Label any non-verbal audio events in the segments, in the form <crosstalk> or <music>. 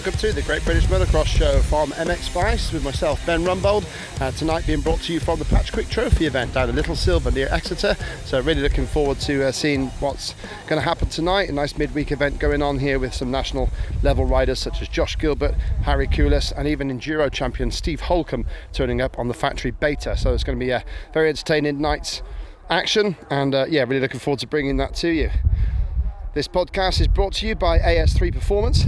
welcome to the Great British Motocross Show from MX Vice with myself, Ben Rumbold. Uh, tonight being brought to you from the Patchquick Trophy event down in Little Silver near Exeter. So really looking forward to uh, seeing what's going to happen tonight. A nice midweek event going on here with some national level riders such as Josh Gilbert, Harri Kullas, and even Enduro champion Steve Holcombe turning up on the factory beta. So it's going to be a very entertaining night's action, and uh, yeah, really looking forward to bringing that to you. This podcast is brought to you by AS3 Performance,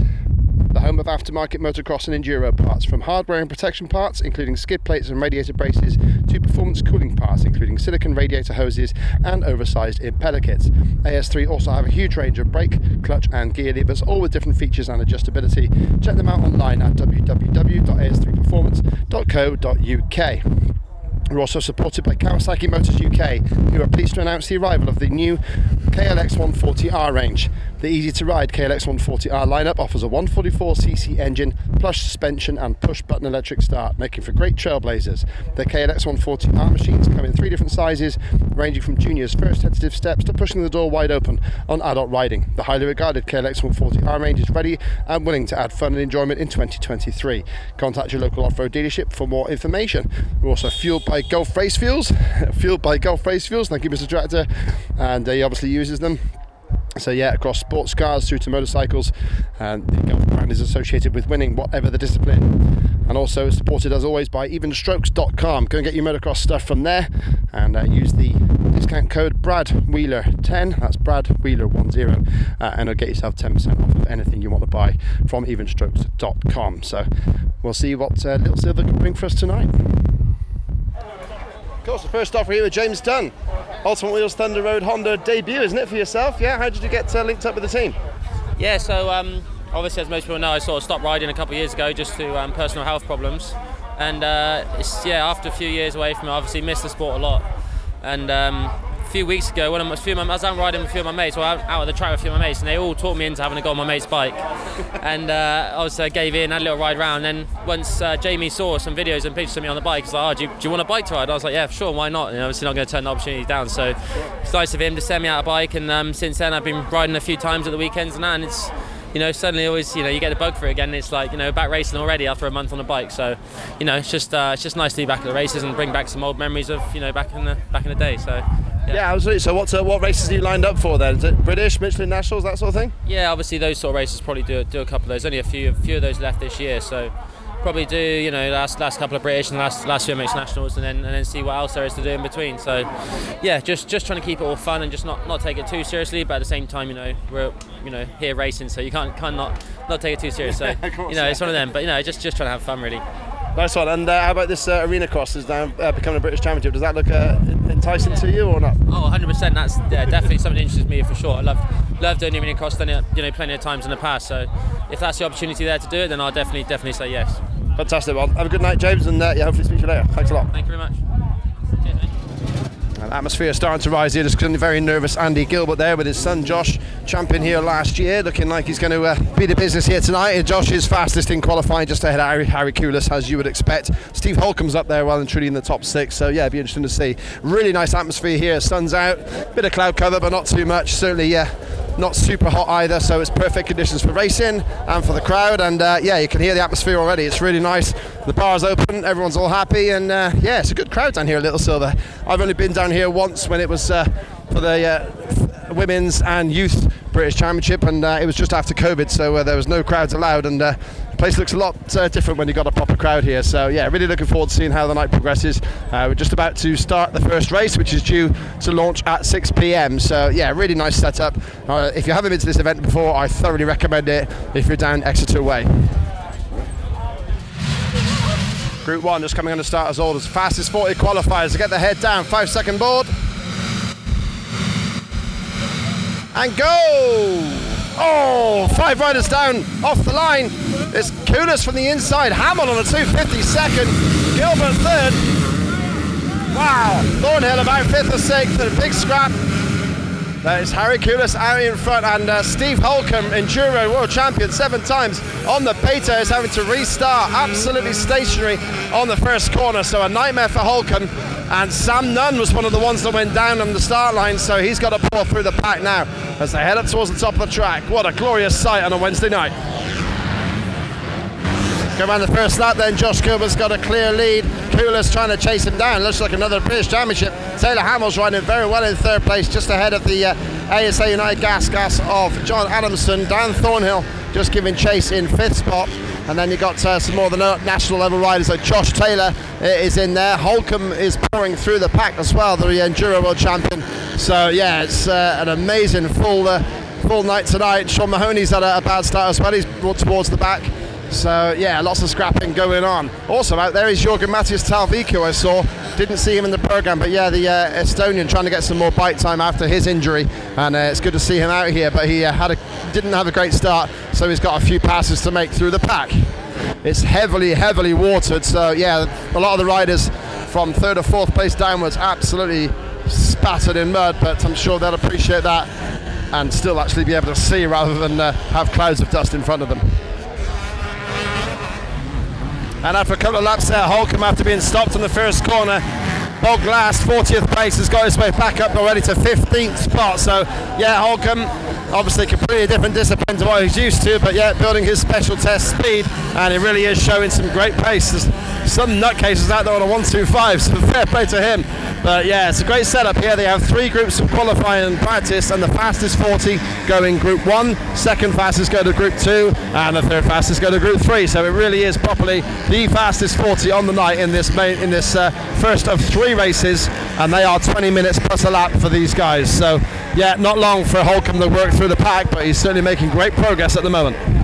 the home of aftermarket motocross and enduro parts, from hardware and protection parts, including skid plates and radiator braces, to performance cooling parts, including silicon radiator hoses and oversized impeller kits. AS3 also have a huge range of brake, clutch, and gear levers, all with different features and adjustability. Check them out online at www.as3performance.co.uk. We're also supported by Kawasaki Motors UK, who are pleased to announce the arrival of the new KLX 140R range. The easy to ride KLX 140R lineup offers a 144cc engine, plush suspension, and push button electric start, making for great trailblazers. The KLX 140R machines come in three different sizes, ranging from juniors' first tentative steps to pushing the door wide open on adult riding. The highly regarded KLX 140R range is ready and willing to add fun and enjoyment in 2023. Contact your local off road dealership for more information. We're also fueled by Gulf Race Fuels, <laughs> fueled by Gulf Race Fuels. Thank you, Mr. Director. And uh, he obviously uses them. So yeah, across sports cars through to motorcycles, and the Gulf brand is associated with winning whatever the discipline, and also supported as always by evenstrokes.com. Go and get your motocross stuff from there, and uh, use the discount code Brad Wheeler 10. That's Brad Wheeler 10, uh, and it'll get yourself 10% off of anything you want to buy from evenstrokes.com. So we'll see what uh, Little Silver can bring for us tonight. Of course, the first off, we're here with James Dunn. Ultimate Wheels Thunder Road Honda debut, isn't it, for yourself? Yeah, how did you get uh, linked up with the team? Yeah, so um, obviously, as most people know, I sort of stopped riding a couple of years ago just to um, personal health problems. And uh, yeah, after a few years away from it, I obviously missed the sport a lot. And um, few weeks ago, when I was, few, I was out riding with a few of my mates, well, out, out at the track with a few of my mates, and they all taught me into having to go on my mate's bike. <laughs> and uh, I was uh, gave in, had a little ride around. And then once uh, Jamie saw some videos and pictures of me on the bike, he's like, "Oh, do you, do you want a bike to ride?" I was like, "Yeah, sure, why not?" And obviously not going to turn the opportunity down. So it's nice of him to send me out a bike. And um, since then, I've been riding a few times at the weekends and that, and it's you know, suddenly always, you know, you get the bug for it again. It's like, you know, back racing already after a month on a bike. So, you know, it's just uh, it's just nice to be back at the races and bring back some old memories of, you know, back in the back in the day. So, yeah, Yeah, absolutely. So what uh, what races are you lined up for then? Is it British, Michelin Nationals, that sort of thing? yeah. Obviously, those sort of races probably do do a couple of those. Only a few a few of those left this year. So. Probably do you know last last couple of British and last last few MX nationals and then and then see what else there is to do in between. So, yeah, just just trying to keep it all fun and just not, not take it too seriously. But at the same time, you know, we're you know here racing, so you can't can't not not take it too serious. So <laughs> you know, it's one of them. But you know, just just trying to have fun really. Nice one. And uh, how about this uh, arena cross is now uh, becoming a British championship? Does that look uh, enticing to you or not? Oh, 100%. That's yeah, definitely something that interests me for sure. I love love doing arena cross. Done it, you know, plenty of times in the past. So if that's the opportunity there to do it, then I'll definitely definitely say yes. Fantastic. Well, have a good night, James, and uh, yeah, hopefully speak to you later. Thanks a lot. Thank you very much. Atmosphere starting to rise here. Just very nervous Andy Gilbert there with his son Josh, champion here last year, looking like he's going to uh, be the business here tonight. And Josh is fastest in qualifying, just ahead of Harri, Harri as you would expect. Steve Holcombe's up there well and truly in the top six. So yeah, it'd be interesting to see. Really nice atmosphere here. Sun's out, bit of cloud cover, but not too much. Certainly, yeah. Not super hot either, so it's perfect conditions for racing and for the crowd. And uh, yeah, you can hear the atmosphere already. It's really nice. The bar's open, everyone's all happy, and uh, yeah, it's a good crowd down here at Little Silver. I've only been down here once when it was uh, for the uh, women's and youth British Championship, and uh, it was just after COVID, so uh, there was no crowds allowed. And place looks a lot uh, different when you've got a proper crowd here. So yeah, really looking forward to seeing how the night progresses. Uh, we're just about to start the first race, which is due to launch at 6 p.m. So yeah, really nice setup. Uh, if you haven't been to this event before, I thoroughly recommend it. If you're down Exeter Way. Group one just coming on the start as old as fastest 40 qualifiers to get the head down. Five second board. And go! Oh, five riders down off the line. It's Kullas from the inside. Hammal on a 250 second. Gilbert third. Wow. Thornhill about fifth or sixth. A big scrap. That is Harri Kullas out in front, and uh, Steve Holcombe, Enduro World Champion seven times on the beta, is having to restart absolutely stationary on the first corner. So a nightmare for Holcombe. And Sam Nunn was one of the ones that went down on the start line, so he's got to pull through the pack now as they head up towards the top of the track. What a glorious sight on a Wednesday night. Go around the first lap then. Josh Gilbert's got a clear lead. Kullas trying to chase him down. Looks like another British Championship. Taylor Hammal's riding very well in third place, just ahead of the uh, ASA United Gas Gas of John Adamson. Dan Thornhill just giving chase in fifth spot. And then you've got uh, some more the national level riders like Josh Taylor uh, is in there. Holcombe is pouring through the pack as well, the Enduro World Champion. So yeah, it's uh, an amazing full uh, full night tonight. Sean Mahoney's had a, a, bad start as well. He's brought towards the back. So yeah, lots of scrapping going on. Also out there is Jorgen Matthias Talviku. I saw. Didn't see him in the program, but yeah, the uh, Estonian trying to get some more bike time after his injury, and uh, it's good to see him out here. But he uh, had a didn't have a great start, so he's got a few passes to make through the pack. It's heavily, heavily watered, so yeah, a lot of the riders from third or fourth place downwards absolutely spattered in mud, but I'm sure they'll appreciate that and still actually be able to see rather than uh, have clouds of dust in front of them. And after a couple of laps there, Holcombe after being stopped in the first corner, Bob Glass, 40th place, has got his way back up already to 15th spot. So, yeah, Holcombe, obviously completely different discipline to what he's used to, but yeah, building his special test speed, and he really is showing some great pace. There's some nutcases out there on a 125, so fair play to him. But yeah, it's a great setup here. They have three groups of qualifying and practice, and the fastest 40 go in group one, second fastest go to group two, and the third fastest go to group three. So it really is properly the fastest 40 on the night in this main, in this uh, first of three races, and they are 20 minutes plus a lap for these guys. So yeah, not long for Holcombe to work through the pack, but he's certainly making great progress at the moment.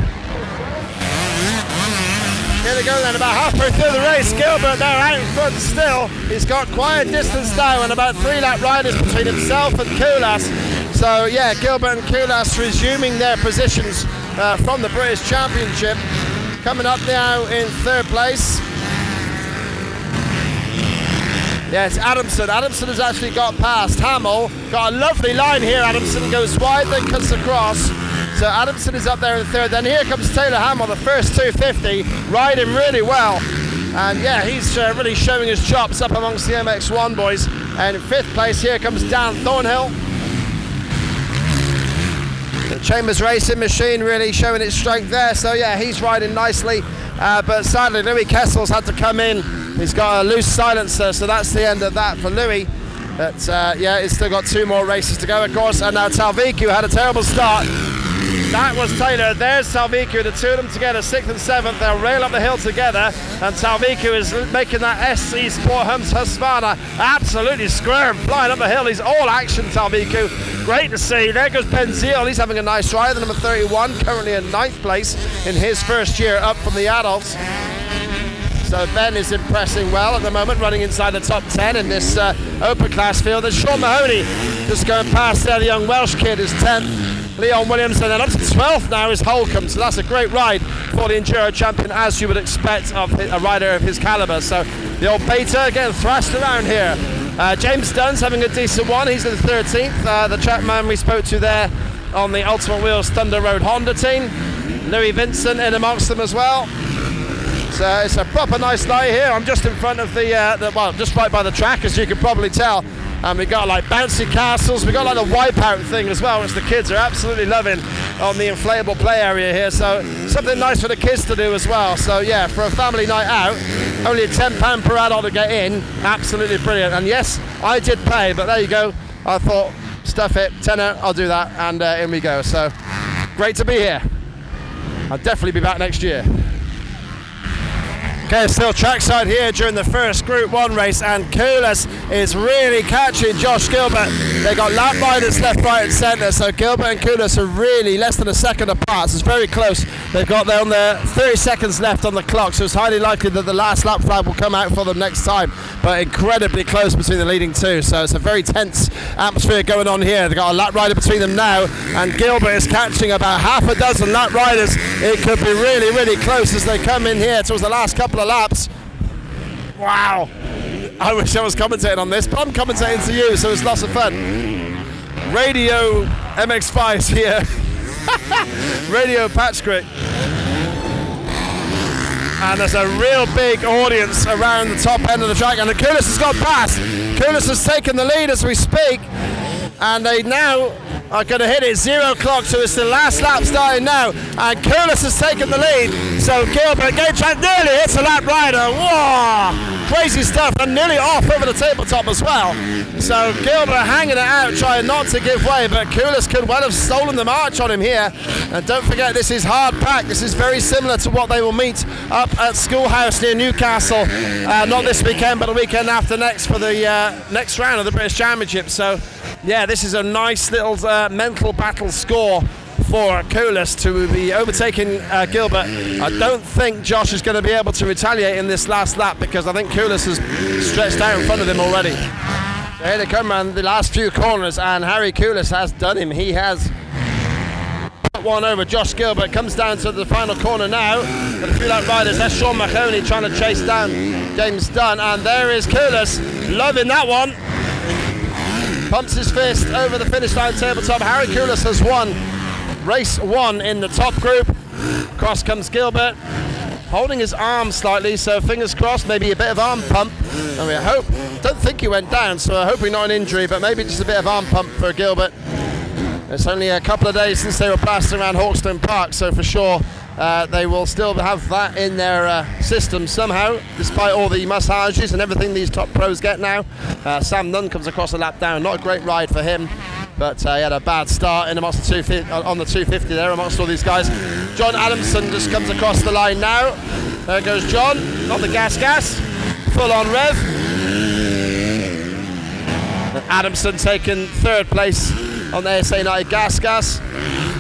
Here they go then, about halfway through the race. Gilbert there out in front still. He's got quite a distance now and about three lap riders between himself and Kullas. So yeah, Gilbert and Kullas resuming their positions uh, from the British Championship. Coming up now in third place. Yes, Adamson. Adamson has actually got past Hammal. Got a lovely line here. Adamson goes wide, then cuts across. So Adamson is up there in third. Then here comes Taylor Hammal, the first 250, riding really well. And yeah, he's uh, really showing his chops up amongst the MX1 boys. And in fifth place, here comes Dan Thornhill. The Chambers Racing machine really showing its strength there. So yeah, he's riding nicely. Uh, but sadly, Louis Kessel's had to come in. He's got a loose silencer, so that's the end of that for Louis. But uh, yeah, he's still got two more races to go, of course. And now Talviku had a terrible start. That was Taylor. There's Talviku. The two of them together, sixth and seventh. They'll rail up the hill together. And Talviku is making that SC Sport Hums Husqvarna absolutely squirm, flying up the hill. He's all action, Talviku. Great to see. There goes Benziel. He's having a nice ride. The number 31, currently in ninth place in his first year up from the adults. So Ben is impressing well at the moment, running inside the top 10 in this uh, open class field. There's Sean Mahoney just going past there. The young Welsh kid is 10th. Leon Williamson, and up to 12th now is Holcombe. So that's a great ride for the Enduro champion, as you would expect of a rider of his calibre. So the old beta getting thrashed around here. Uh, James Dunn's having a decent one. He's in the 13th. Uh, the track man we spoke to there on the Ultimate Wheels Thunder Road Honda team. Louis Vincent in amongst them as well. So it's a proper nice night here. I'm just in front of the, uh, the well, just right by the track, as you can probably tell and we got like bouncy castles. We got like the wipeout thing as well, which the kids are absolutely loving on the inflatable play area here. So something nice for the kids to do as well. So yeah, for a family night out, only a ten pound per adult to get in, absolutely brilliant. And yes, I did pay, but there you go. I thought stuff it, tenner, I'll do that, and uh, in we go. So great to be here. I'll definitely be back next year. Okay, still trackside here during the first Group 1 race, and Kullas is really catching Josh Gilbert. They've got lap riders left, right, and centre, so Gilbert and Kullas are really less than a second apart. So it's very close. They've got on the 30 seconds left on the clock, so it's highly likely that the last lap flag will come out for them next time. But incredibly close between the leading two, so it's a very tense atmosphere going on here. They've got a lap rider between them now, and Gilbert is catching about half a dozen lap riders. It could be really, really close as they come in here towards the last couple couple of laps. Wow. I wish I was commentating on this, but I'm commentating to you, so it's lots of fun. Radio MX5's here. <laughs> Radio Patch Grit. And there's a real big audience around the top end of the track, and the Kullas has got past. Kullas has taken the lead as we speak. and they now are going to hit it zero clock, so it's the last lap starting now, and Kullas has taken the lead. So Gilbert Gaetran nearly hits a lap rider. Whoa! Crazy stuff, and nearly off over the tabletop as well. So Gilbert hanging it out, trying not to give way, but Kullas could well have stolen the march on him here. And don't forget, this is hard pack. This is very similar to what they will meet up at Schoolhouse near Newcastle. Uh, not this weekend, but the weekend after next for the uh, next round of the British Championship. So, yeah, this is a nice little uh, mental battle score for Kullas to be overtaking uh, Gilbert. I don't think Josh is going to be able to retaliate in this last lap because I think Kullas has stretched out in front of him already. Here they come around the last few corners, and Harri Kullas has done him. He has put one over Josh Gilbert. Comes down to the final corner now. But a few lap riders. That's Sean Mahoney trying to chase down James Dunn, and there is Kullas loving that one. Pumps his fist over the finish line tabletop. Harri Kullas has won race one in the top group. Cross comes Gilbert, holding his arm slightly, so fingers crossed, maybe a bit of arm pump. And we hope, don't think he went down, so hoping not an injury, but maybe just a bit of arm pump for Gilbert. It's only a couple of days since they were blasting around Hawkstone Park, so for sure uh, they will still have that in their uh, system somehow, despite all the massages and everything these top pros get now. Uh, Sam Nunn comes across a lap down, not a great ride for him but uh, he had a bad start in amongst the 250, on the 250 there amongst all these guys. John Adamson just comes across the line now. There goes John, on the gas gas, full on rev. Adamson taking third place on the ASA United gas gas,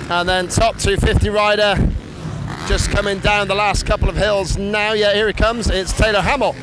and then top 250 rider just coming down the last couple of hills now. Yeah, here he comes. It's Taylor Hammal.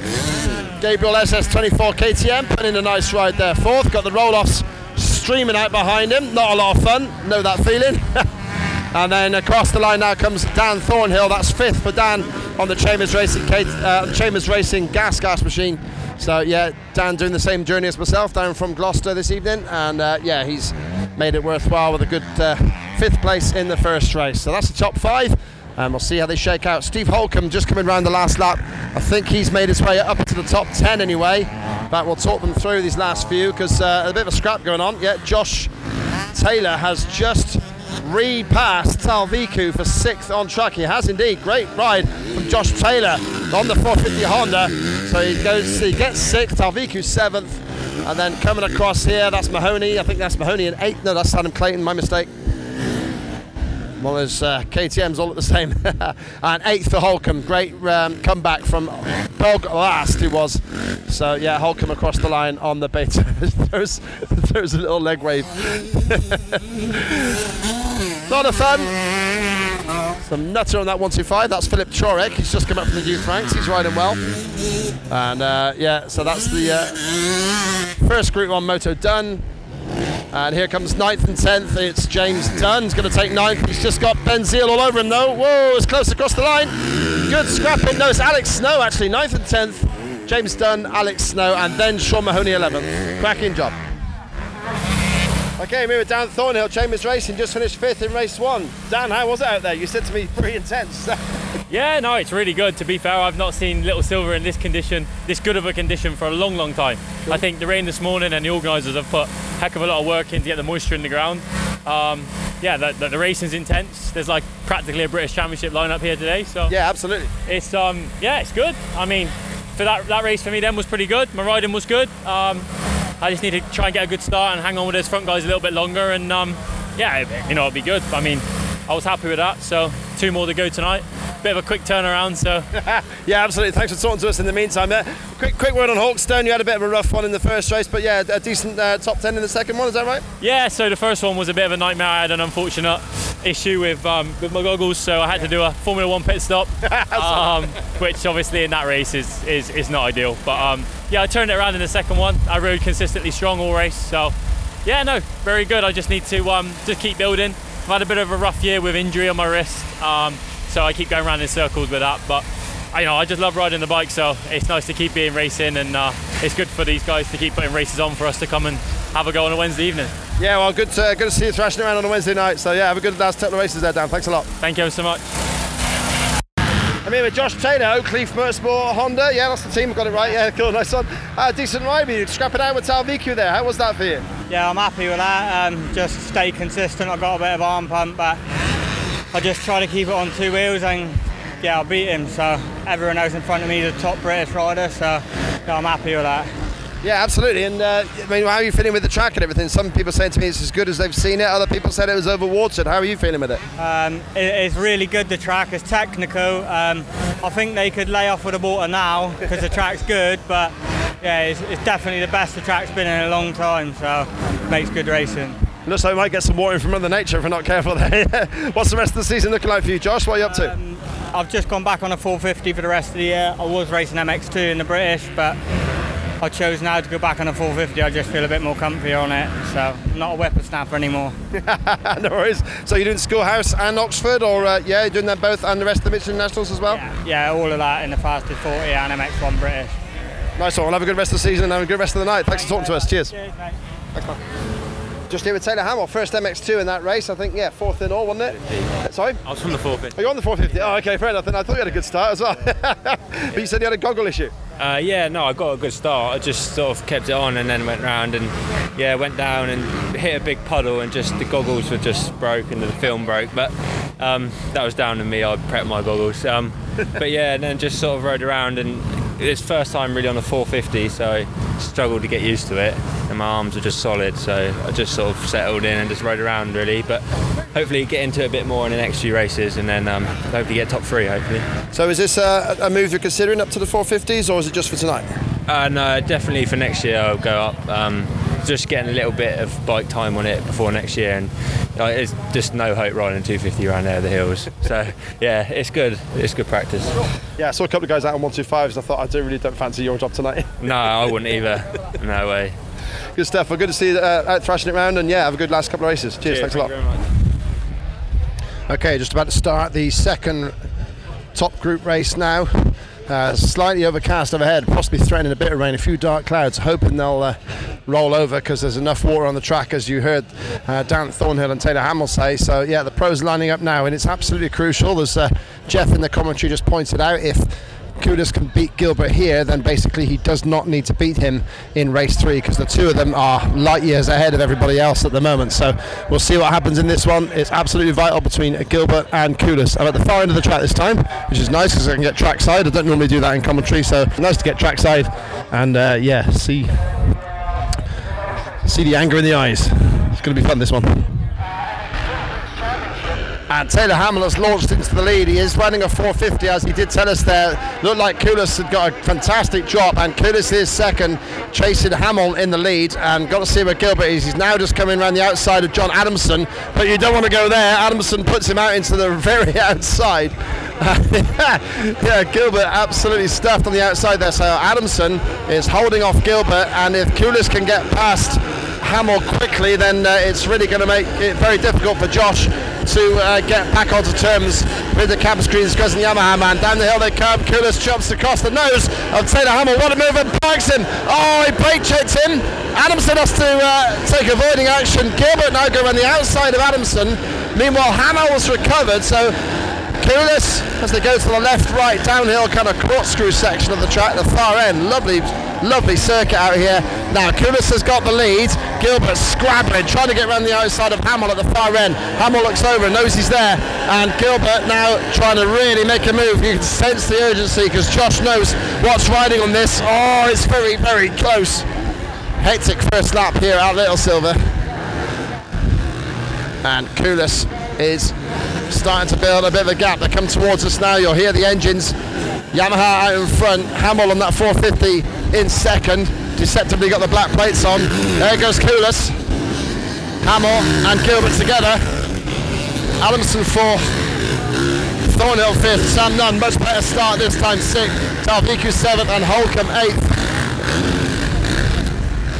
Gabriel SS24 KTM putting in a nice ride there. Fourth, got the roll offs streaming out behind him. Not a lot of fun. Know that feeling. <laughs> and then across the line now comes Dan Thornhill. That's fifth for Dan on the Chambers Racing uh, Chambers Racing gas gas machine. So yeah, Dan doing the same journey as myself down from Gloucester this evening, and uh, yeah, he's made it worthwhile with a good uh, fifth place in the first race. So that's the top five and we'll see how they shake out. Steve Holcombe just coming around the last lap. I think he's made his way up to the top 10 anyway. But we'll talk them through these last few because uh, a bit of a scrap going on. Yeah, Josh Taylor has just repassed Talviku for sixth on track. He has indeed. Great ride from Josh Taylor on the 450 Honda. So he goes, he gets sixth, Talviku seventh. And then coming across here, that's Mahoney. I think that's Mahoney in eighth. No, that's Adam Clayton, my mistake. Well, there's uh, KTM's all at the same. <laughs> and eighth for Holcombe. Great um, comeback from dog last, he was. So, yeah, Holcombe across the line on the beta. <laughs> there's, there's a little leg wave. <laughs> lot of fun. Some nutter on that 125. That's Philip Chorek. He's just come up from the youth ranks. He's riding well. And uh, yeah, so that's the uh, first group on Moto done. And here comes ninth and tenth. It's James Dunn. He's going to take ninth. He's just got Benziel all over him though. Whoa, it's close across the line. Good scrapping. No, it's Alex Snow actually. Ninth and tenth. James Dunn, Alex Snow, and then Sean Mahoney 11th. Cracking job. Okay, we were down Thornhill. Chambers Racing just finished fifth in race one. Dan, how was it out there? You said to me, pretty intense. <laughs> yeah, no, it's really good. To be fair, I've not seen Little Silver in this condition, this good of a condition, for a long, long time. Cool. I think the rain this morning and the organisers have put a heck of a lot of work in to get the moisture in the ground. Um, yeah, the, the, the, racing's intense. There's like practically a British Championship lineup here today. So yeah, absolutely. It's um, yeah, it's good. I mean, for that that race for me then was pretty good. My riding was good. Um, I just need to try and get a good start and hang on with those front guys a little bit longer. And um, yeah, you know, it'll be good. I mean, I was happy with that. So two more to go tonight. Bit of a quick turnaround. So <laughs> yeah, absolutely. Thanks for talking to us in the meantime. Uh, quick, quick word on Hawkstone. You had a bit of a rough one in the first race, but yeah, a decent uh, top ten in the second one. Is that right? Yeah. So the first one was a bit of a nightmare. I had an unfortunate issue with um, with my goggles, so I had to do a Formula One pit stop, <laughs> um, which obviously in that race is is, is not ideal. But um, yeah, I turned it around in the second one. I rode consistently strong all race, so yeah, no, very good. I just need to um, just keep building. I've had a bit of a rough year with injury on my wrist, um, so I keep going around in circles with that. But you know, I just love riding the bike, so it's nice to keep being racing, and uh, it's good for these guys to keep putting races on for us to come and have a go on a Wednesday evening. Yeah, well, good to, good to see you thrashing around on a Wednesday night. So yeah, have a good last couple of races there, Dan. Thanks a lot. Thank you so much. I'm here with Josh Taylor, Oakleaf Motorsport Honda. Yeah, that's the team. Got it right. Yeah, cool, nice one. Uh, decent ride. You scrapping out with Talviku there. How was that for you? yeah, I'm happy with that. Um, just stay consistent. I've got a bit of arm pump, but I just try to keep it on two wheels and yeah, I beat him. So everyone else in front of me is a top British rider. So yeah, I'm happy with that. Yeah, absolutely. And uh, I mean, how are you feeling with the track and everything? Some people saying to me it's as good as they've seen it. Other people said it was overwatered. How are you feeling with it? Um, it it's really good. The track is technical. Um, I think they could lay off with the water now because the track's good, but yeah, it's, it's, definitely the best the track's been in a long time. So makes good racing. Looks like we might get some water from Mother Nature if we're not careful there. <laughs> What's the rest of the season looking like for you, Josh? What are you up to? Um, I've just gone back on a 450 for the rest of the year. I was racing MX2 in the British, but I chose now to go back on a 450. I just feel a bit more comfy on it, so I'm not a whippersnapper anymore. <laughs> no worries. So you're doing Schoolhouse and Oxford, or uh, yeah, you're doing them both and the rest of the Michelin Nationals as well? Yeah, yeah all of that in the fastest 40 and MX1 British. Nice one. Well, have a good rest of the season and have a good rest of the night. Thanks for talking to us. Cheers. Cheers Thanks, man. Just here with Taylor Hammal, first MX2 in that race. I think, yeah, fourth in all, wasn't it? Sorry? I was from the 450. Are you on the 450? Oh, okay, fair enough. I thought you had a good start as well. <laughs> but you said you had a goggle issue. Uh, yeah, no, I got a good start. I just sort of kept it on and then went round and yeah, went down and hit a big puddle and just the goggles were just broke and the film broke. But um, that was down to me. I prepped my goggles. Um, <laughs> but yeah, and then just sort of rode around and it's first time really on a 450, so I struggled to get used to it, and my arms are just solid. So I just sort of settled in and just rode around really. But hopefully get into it a bit more in the next few races, and then um, hopefully get top three. Hopefully. So is this uh, a move you're considering up to the 450s, or is it just for tonight? Uh, no, definitely for next year I'll go up. Um, just getting a little bit of bike time on it before next year, and uh, it's just no hope riding 250 around there the hills. So yeah, it's good. It's good practice. Yeah, I saw a couple of guys out on 125s. I thought I do really don't fancy your job tonight. <laughs> no, I wouldn't either. No way. Good stuff. Well, good to see you uh, out thrashing it around, and yeah, have a good last couple of races. Cheers. Cheers thanks thank a lot. Okay, just about to start the second top group race now. Uh, slightly overcast overhead, possibly threatening a bit of rain, a few dark clouds, hoping they'll uh, roll over because there's enough water on the track, as you heard uh, Dan Thornhill and Taylor Hammal say. So, yeah, the pros lining up now, and it's absolutely crucial. As uh, Jeff in the commentary just pointed out, if Kullas can beat Gilbert here, then basically he does not need to beat him in race three because the two of them are light years ahead of everybody else at the moment. So we'll see what happens in this one. It's absolutely vital between Gilbert and Kullas. I'm at the far end of the track this time, which is nice because I can get track side. I don't normally do that in commentary, so nice to get track side and uh, yeah, see see the anger in the eyes. It's going to be fun this one. And Taylor Hammal has launched into the lead. He is running a 450, as he did tell us there. Looked like Kullas had got a fantastic drop, and Kullas is second, chasing Hammal in the lead. And got to see where Gilbert is. He's now just coming around the outside of John Adamson, but you don't want to go there. Adamson puts him out into the <laughs> very outside. <laughs> yeah, Gilbert absolutely stuffed on the outside there. So Adamson is holding off Gilbert, and if Kullas can get past Hammal quickly, then uh, it's really going to make it very difficult for Josh to uh, get back onto terms with the Cab Screens Crescent Yamaha man. Down the hill they come. Kullas jumps across the nose of Taylor Hammal. What a move and bikes him. Oh, he brake checked him. Adamson has to uh, take avoiding action. Gilbert now go around the outside of Adamson. Meanwhile, Hammal was recovered. So Kullas, as they go to the left, right, downhill kind of corkscrew section of the track, the far end. Lovely, lovely circuit out here. Now Kullas has got the lead. Gilbert scrabbling, trying to get around the outside of Hammal at the far end. Hammal looks over and knows he's there. And Gilbert now trying to really make a move. You can sense the urgency because Josh knows what's riding on this. Oh, it's very, very close. Hectic first lap here at Little Silver. And Kullas is starting to build a bit of a gap. They come towards us now. You'll hear the engines. Yamaha out in front. Hammal on that 450 in second. Deceptively got the black plates on. There goes Kullas. Hammal and Gilbert together. Adamson fourth. Thornhill fifth. Sam Nunn much better start this time sixth. Talviku seventh and Holcombe eighth.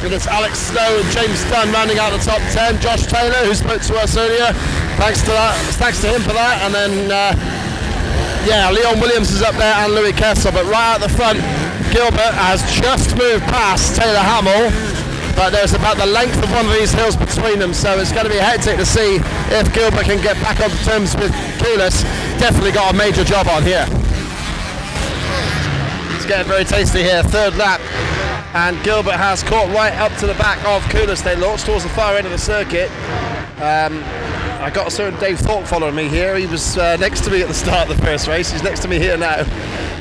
And it's Alex Snow and James Dunn rounding out the top 10. Josh Taylor, who spoke to us earlier, thanks to that, thanks to him for that. And then, uh, yeah, Leon Williams is up there and Louis Kessel. But right at the front, Gilbert has just moved past Taylor Hammal. But there's about the length of one of these hills between them, so it's going to be hectic to see if Gilbert can get back on terms with Kullas. Definitely got a major job on here. It's getting very tasty here. Third lap and Gilbert has caught right up to the back of Kullas. They launched towards the far end of the circuit. Um, I got a certain Dave Thorpe following me here. He was uh, next to me at the start of the first race. He's next to me here now.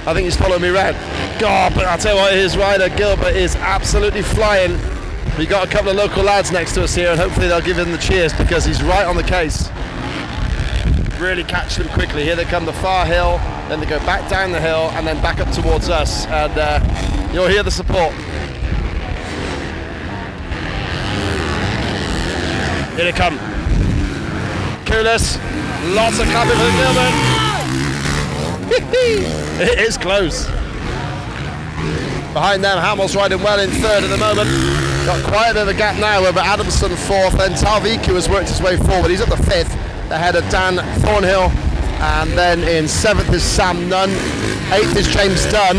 I think he's following me around. God, but I'll tell you what, his rider Gilbert is absolutely flying. We've got a couple of local lads next to us here, and hopefully they'll give him the cheers because he's right on the case. Really catch them quickly. Here they come the far hill, then they go back down the hill, and then back up towards us, and uh, you'll hear the support. Here they come. Kullas, lots of clapping for Gilbert. It is close. Behind them, Hammal's riding well in third at the moment. Got quite a bit of a gap now over Adamson fourth, then Talviku has worked his way forward. He's at the fifth, ahead of Dan Thornhill. And then in seventh is Sam Nunn. Eighth is James Dunn.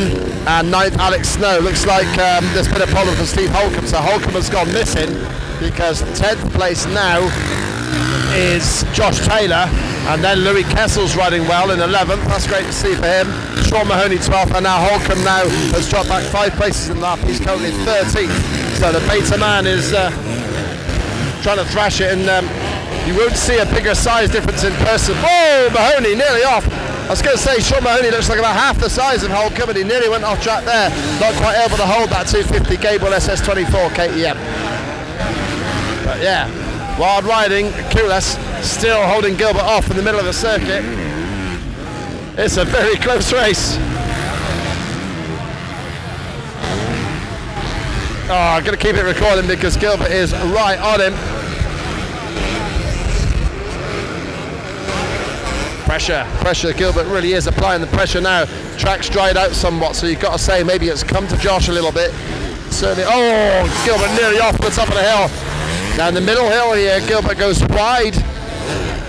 And ninth, Alex Snow. Looks like um, there's been a problem for Steve Holcombe. So Holcombe has gone missing because 10th place now is Josh Taylor. And then Louis Kessel's riding well in 11th. That's great to see for him. Sean Mahoney 12th. And now Holcombe now has dropped back five places in lap. He's currently 13th. So the beta man is uh, trying to thrash it. And um, you won't see a bigger size difference in person. Whoa, Mahoney nearly off. I was going to say, Sean Mahoney looks like about half the size of Holcombe, and he nearly went off track there. Not quite able to hold that 250 Gabriel SS24 KTM. But yeah, wild riding. Kullas still holding Gilbert off in the middle of the circuit. It's a very close race. Oh, I'm going to keep it recording because Gilbert is right on him. Pressure, pressure. Gilbert really is applying the pressure now. Track's dried out somewhat, so you've got to say maybe it's come to Josh a little bit. Certainly. Oh, Gilbert nearly off the top of the hill. Down the middle hill here, Gilbert goes wide.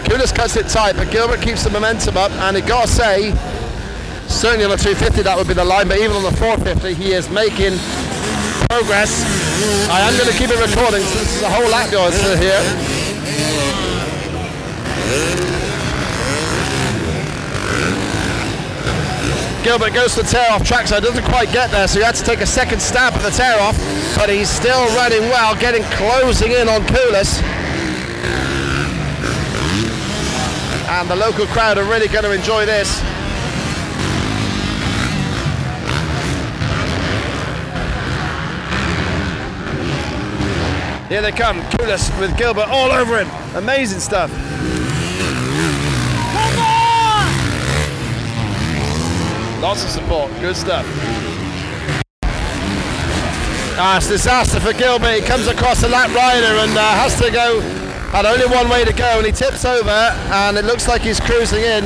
Kullas cuts it tight, but Gilbert keeps the momentum up, and you got to say, certainly on the 250 that would be the line, but even on the 450 he is making progress. I am going to keep it recording since there's a whole lap going through here. Gilbert goes to the tear off trackside, doesn't quite get there, so he had to take a second stab at the tear off, but he's still running well, getting closing in on Kullas. And the local crowd are really going to enjoy this. Here they come, Kullas with Gilbert all over him. Amazing stuff. Lots of support, good stuff. Ah, it's disaster for Gilbert. He comes across a lap rider and uh, has to go. Had only one way to go, and he tips over, and it looks like he's cruising in.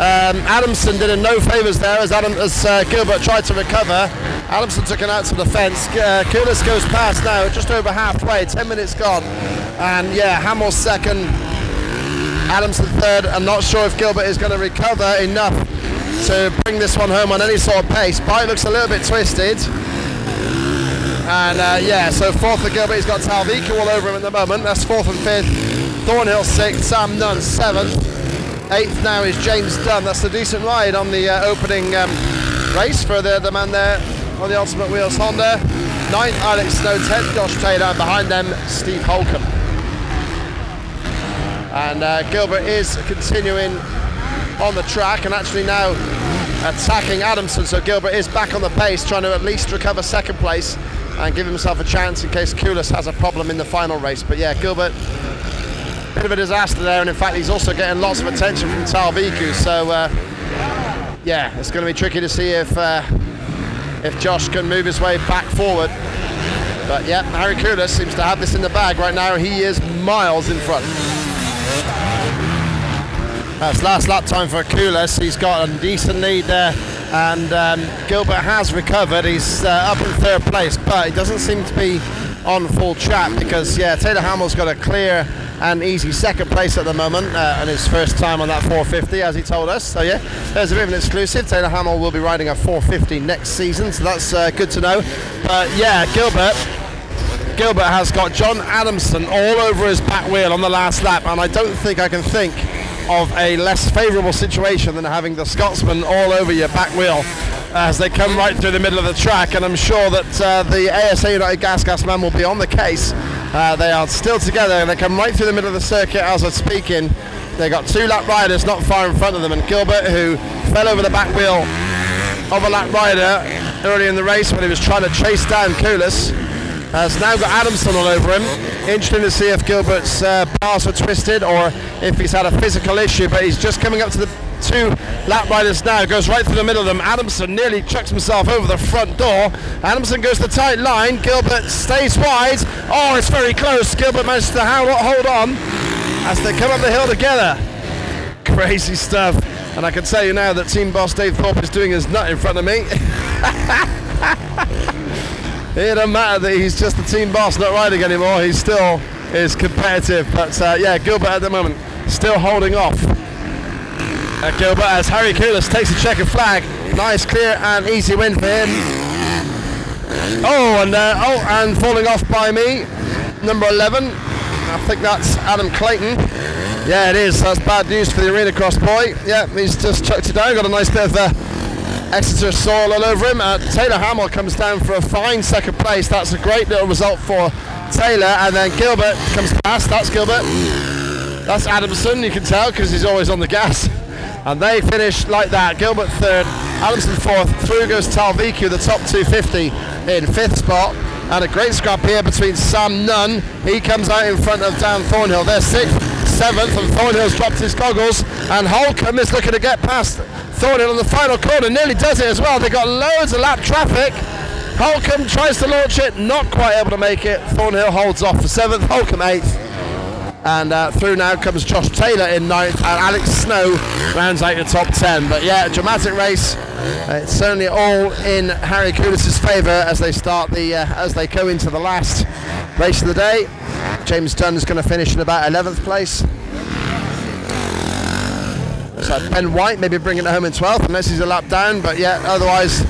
Um, Adamson did him no favours there as, Adam, as uh, Gilbert tried to recover. Adamson took an out to the fence. Uh, Kullas goes past now, just over halfway, 10 minutes gone. And yeah, Hammal second, Adamson third. I'm not sure if Gilbert is going to recover enough to bring this one home on any sort of pace. Bike looks a little bit twisted. And uh, yeah, so fourth for Gilbert, he's got Talviku all over him at the moment. That's fourth and fifth. Thornhill sixth, Sam Nunn seventh. Eighth now is James Dunn. That's a decent ride on the uh, opening um, race for the, the man there on the Ultimate Wheels Honda. Ninth, Alex Snow. Tenth, Josh Taylor. Behind them, Steve Holcombe. And uh, Gilbert is continuing on the track and actually now attacking Adamson. So Gilbert is back on the pace, trying to at least recover second place and give himself a chance in case Kullas has a problem in the final race. But yeah, Gilbert, bit of a disaster there, and in fact he's also getting lots of attention from Talviku. So uh, yeah, it's going to be tricky to see if uh, if Josh can move his way back forward. But yeah, Harri Kullas seems to have this in the bag right now. He is miles in front. That's last lap time for Kullas. He's got a decent lead there, and um, Gilbert has recovered. He's uh, up in third place, but he doesn't seem to be on full track because yeah, Taylor Hammal's got a clear and easy second place at the moment, uh, and his first time on that 450, as he told us. So yeah, there's a bit of an exclusive. Taylor Hamill will be riding a 450 next season, so that's uh, good to know. But yeah, Gilbert. Gilbert has got John Adamson all over his back wheel on the last lap, and I don't think I can think of a less favourable situation than having the Scotsman all over your back wheel as they come right through the middle of the track, and I'm sure that uh, the ASA United Gas Gas man will be on the case. Uh, they are still together, and they come right through the middle of the circuit as I'm speaking. They've got two lap riders not far in front of them, and Gilbert, who fell over the back wheel of a lap rider early in the race when he was trying to chase down Kullas, has now got Adamson all over him. Interesting to see if Gilbert's uh, bars are twisted or if he's had a physical issue, but he's just coming up to the two lap riders now, goes right through the middle of them. Adamson nearly chucks himself over the front door. Adamson goes the tight line. Gilbert stays wide. Oh, it's very close. Gilbert manages to hold on as they come up the hill together. <laughs> Crazy stuff. And I can tell you now that team boss Dave Thorpe is doing his nut in front of me. <laughs> it doesn't matter that he's just the team boss, not riding anymore. He still is competitive. But uh, yeah, Gilbert at the moment still holding off. Uh, Gilbert as Harri Kullas takes a checkered flag. Nice, clear and easy win for him. Oh, and uh, oh, and falling off by me, number 11. I think that's Adam Clayton. Yeah, it is. That's bad news for the arena cross boy. Yeah, he's just chucked it down. Got a nice bit of uh, Exeter soil all over him. Uh, Taylor Hammal comes down for a fine second place. That's a great little result for Taylor. And then Gilbert comes past. That's Gilbert. That's Adamson, you can tell, because he's always on the gas. <laughs> And they finish like that. Gilbert third, Adamson fourth. Through goes Talviku, the top 250 in fifth spot. And a great scrap here between Sam Nunn. He comes out in front of Dan Thornhill. They're sixth seventh, and Thornhill's dropped his goggles, and Holcombe is looking to get past Thornhill on the final corner, nearly does it as well. They've got loads of lap traffic. Holcombe tries to launch it, not quite able to make it. Thornhill holds off for seventh, Holcombe eighth. And uh, through now comes Josh Taylor in ninth, and Alex Snow rounds out the top ten. But yeah, dramatic race. Uh, it's certainly all in Harri Kullas' favour as they start the uh, as they go into the last race of the day. James Dunn is going to finish in about 11th place. Ben White maybe bringing it home in 12th unless he's a lap down. But yeah, otherwise,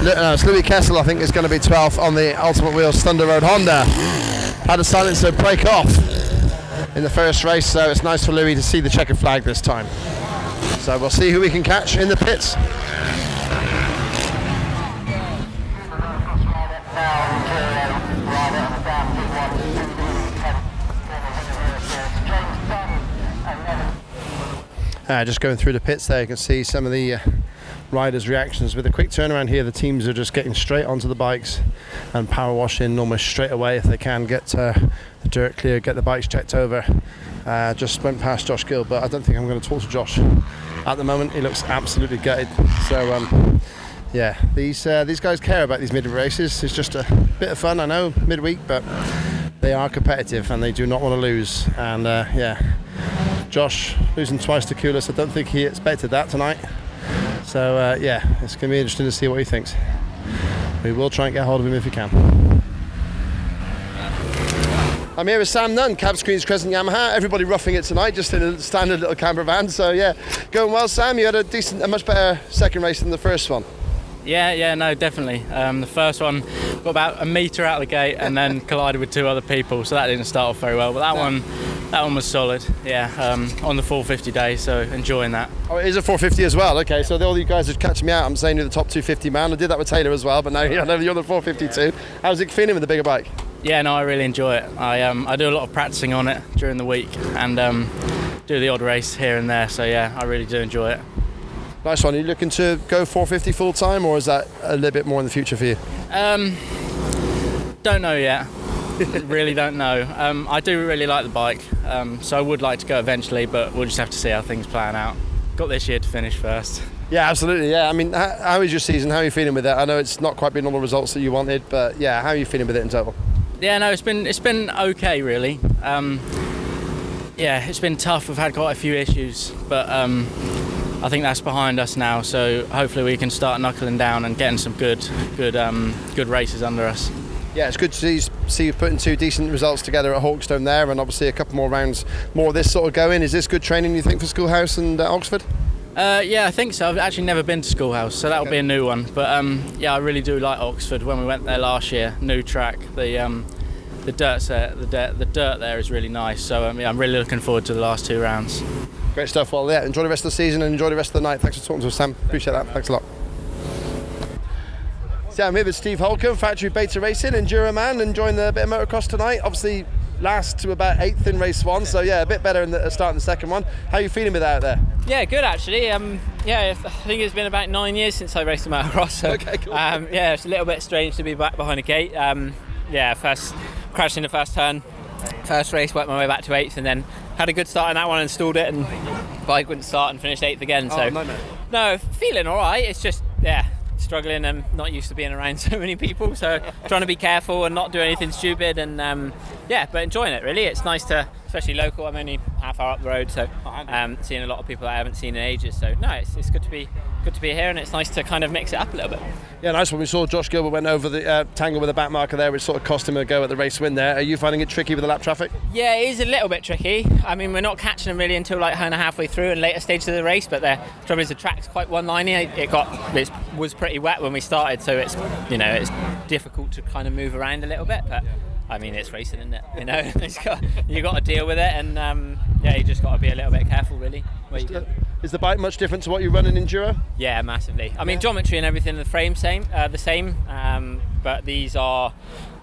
uh, Louis Kessel I think is going to be 12th on the Ultimate Wheels Thunder Road Honda. Had a silencer break off in the first race, so it's nice for Louis to see the checkered flag this time. So we'll see who we can catch in the pits. Uh, just going through the pits there, you can see some of the uh, riders' reactions. With a quick turnaround here, the teams are just getting straight onto the bikes and power washing almost straight away if they can get uh, the dirt clear, get the bikes checked over. Uh, just went past Josh Gill, but I don't think I'm going to talk to Josh at the moment. He looks absolutely gutted. So. Um, yeah, these uh, these guys care about these mid races. It's just a bit of fun, I know, midweek, but they are competitive and they do not want to lose. And uh, yeah, Josh losing twice to Kullas. I don't think he expected that tonight. So uh, yeah, it's going to be interesting to see what he thinks. We will try and get hold of him if we can. I'm here with Sam Nunn, Cab Screens Crescent Yamaha. Everybody roughing it tonight, just in a standard little camper van. So yeah, going well, Sam. You had a decent, a much better second race than the first one. Yeah, yeah, no, definitely. Um, the first one got about a metre out of the gate and then <laughs> collided with two other people, so that didn't start off very well. But that no. one, that one was solid. Yeah, um, on the 450 day, so enjoying that. Oh, it is a 450 as well. Okay, so all you guys are catching me out. I'm saying you're the top 250 man. I did that with Taylor as well, but now you're <laughs> the 452. How's it feeling with the bigger bike? Yeah, no, I really enjoy it. I um, I do a lot of practicing on it during the week and um, do the odd race here and there. So yeah, I really do enjoy it. Nice one. Are you looking to go 450 full time, or is that a little bit more in the future for you? Um, don't know yet. <laughs> really don't know. Um, I do really like the bike, um, so I would like to go eventually, but we'll just have to see how things plan out. Got this year to finish first. Yeah, absolutely. Yeah, I mean, how, how is your season? How are you feeling with it? I know it's not quite been all the results that you wanted, but yeah, how are you feeling with it in total? Yeah, no, it's been it's been okay really. Um, yeah, it's been tough. We've had quite a few issues, but um, I think that's behind us now. So hopefully we can start knuckling down and getting some good, good, um, good races under us. Yeah, it's good to see, see you putting two decent results together at Hawkstone there, and obviously a couple more rounds, more of this sort of going. Is this good training you think for Schoolhouse and uh, Oxford? Uh, yeah, I think so. I've actually never been to Schoolhouse, so that'll okay. be a new one. But um, yeah, I really do like Oxford. When we went there last year, new track, the um, the dirt set, the, dirt, the dirt there is really nice. So um, yeah, I'm really looking forward to the last two rounds. Great stuff. Well, yeah, enjoy the rest of the season and enjoy the rest of the night. Thanks for talking to us, Sam. Appreciate that. Thanks a lot. So I'm here with Steve Holcombe, Factory Beta Racing, Enduro Man, enjoying a bit of motocross tonight. Obviously, last to about eighth in race one, so yeah, a bit better in the start in the second one. How are you feeling with that out there? Yeah, good actually. Um, yeah, I think it's been about nine years since I raced a motocross. So, <laughs> Okay, cool. um, yeah, it's a little bit strange to be back behind a gate. Um, yeah, first crashed in the first turn, first race, worked my way back to eighth, and then had a good start in that one and stalled it, and bike wouldn't start and finished eighth again. So, Oh, nightmare. no, feeling all right. It's just yeah, struggling and not used to being around <laughs> so many people. So trying to be careful and not do anything stupid, and um, yeah, but enjoying it really. It's nice to, especially local. I'm only half hour up the road, so um, seeing a lot of people I haven't seen in ages. So no, it's, it's good to be good to be here, and it's nice to kind of mix it up a little bit. Yeah, nice one. We saw Josh Gilbert went over the uh, tangle with a back marker there, which sort of cost him a go at the race win there. Are you finding it tricky with the lap traffic? Yeah, it is a little bit tricky. I mean, we're not catching them really until like kind of halfway through and later stages of the race. But the trouble is the track's quite one-liney. It got it was pretty wet when we started, so it's you know it's difficult to kind of move around a little bit. But I mean, it's racing, isn't it? <laughs> You know, <laughs> it's got, you got to deal with it, and um, yeah, you just got to be a little bit careful, really. Is the bike much different to what you run in Enduro? Yeah, massively. I mean, geometry and everything, the frame same, uh, the same, um, but these are,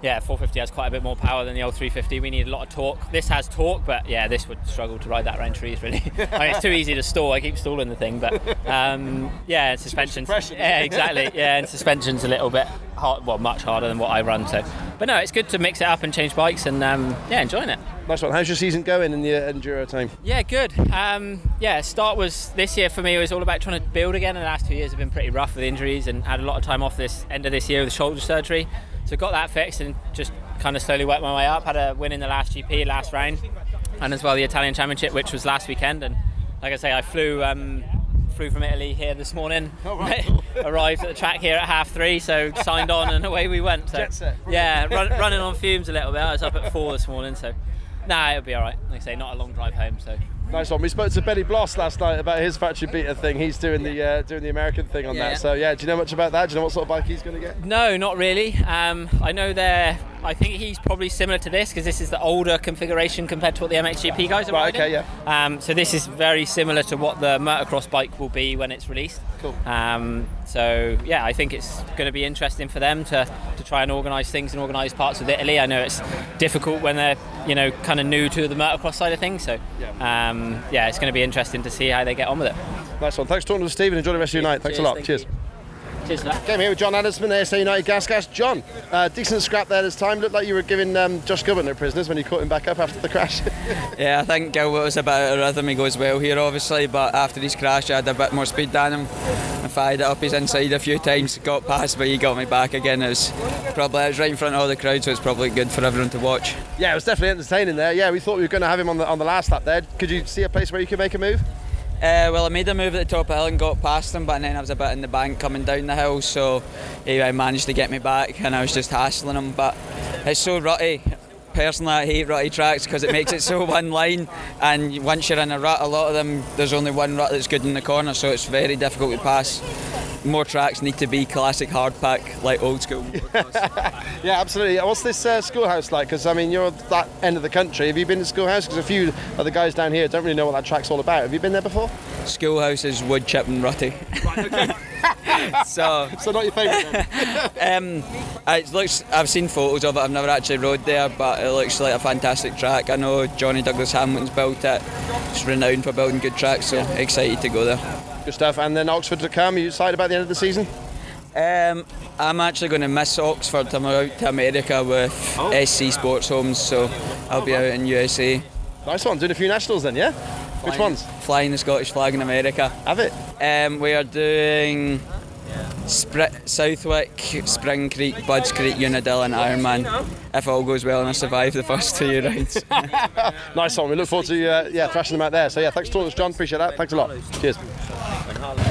yeah, 450 has quite a bit more power than the old 350. We need a lot of torque. This has torque, but yeah, this would struggle to ride that around trees really. <laughs> I mean, it's too easy to stall. I keep stalling the thing, but um, yeah, suspension. Yeah, exactly. Yeah, and suspension's a little bit hard, well, much harder than what I run. So, but no, it's good to mix it up and change bikes, and um, yeah, enjoying it. Nice one. How's your season going in the uh, Enduro time? Yeah, good. Um, yeah, start was this year for me was all about trying to build again. And the last two years have been pretty rough with injuries and had a lot of time off this end of this year with shoulder surgery. So got that fixed and just kind of slowly worked my way up. Had a win in the last GP last round, and as well the Italian Championship, which was last weekend. And like I say, I flew. Um, From Italy here this morning. <laughs> <laughs> Arrived at the track here at half three, so signed on and away we went. So, set. yeah, run, <laughs> running on fumes a little bit. I was up at four this morning, so nah, it'll be all right. Like I say, not a long drive home, so Nice one. We spoke to Benny Bloss last night about his factory beta thing. He's doing the uh, doing the American thing on Yeah. that. So yeah, do you know much about that? Do you know what sort of bike he's going to get? No, not really. Um, I know they're. I think he's probably similar to this because this is the older configuration compared to what the MXGP guys are Right, riding. okay, Um, so this is very similar to what the motocross bike will be when it's released. Cool. Um, so yeah, I think it's going to be interesting for them to, to try and organise things and organise parts with Italy. I know it's difficult when they're you know kind of new to the motocross side of things. So um, yeah, it's going to be interesting to see how they get on with it. Nice one. Thanks for talking to Stephen. Enjoy the rest of your night. Thanks a lot. thank Cheers. you. Cheers for that. Came here with John Adamson, ASA United Gas Gas. John, uh, decent scrap there this time. Looked like you were giving um, Josh Gilbert no prisoners when you caught him back up after the crash. <laughs> Yeah, I think Gilbert was a bit out of rhythm. He goes well here, obviously, but after his crash, I had a bit more speed than him. I fired it up his inside a few times, got past, but he got me back again. It was probably it was right in front of all the crowd, so it's probably good for everyone to watch. yeah, it was definitely entertaining there. Yeah, we thought we were going to have him on the on the last lap there. Could you see a place where you could make a move? Uh, well, I made a move at the top of the hill and got past him, but then I was a bit in the bank coming down the hill, so he managed to get me back, and I was just hassling him. But it's so rutty. Personally, I hate rutty tracks because it makes it so <laughs> one line, and once you're in a rut, a lot of them there's only one rut that's good in the corner, so it's very difficult to pass. More tracks need to be classic hard pack, like old school. <laughs> Yeah, absolutely. What's this uh, schoolhouse like? Because I mean, you're that end of the country. Have you been to schoolhouse? Because a few of the guys down here don't really know what that track's all about. Have you been there before? Schoolhouse is wood chip and rutty. <laughs> <laughs> so So not your favourite. <laughs> Um, it looks. I've seen photos of it. I've never actually rode there, but it looks like a fantastic track. I know Johnny Douglas Hamilton's built it. It's renowned for building good tracks, so excited to go there. Good stuff. And then Oxford to come. Are you excited about the end of the season? Um, I'm actually going to miss Oxford. I'm out to America with SC Sports Homes, so I'll be out in USA. Nice one. Doing a few nationals then, yeah. Which ones? Flying the Scottish flag in America. Have it. Um, we are doing Spr- Southwick, Spring Creek, Budds Creek, Unadilla, and Ironman. If all goes well and I survive the first two <laughs> rounds. <laughs> Nice one. We look forward to uh, yeah thrashing them out there. So yeah, thanks for talking to us, John. Appreciate that. Thanks a lot. Cheers.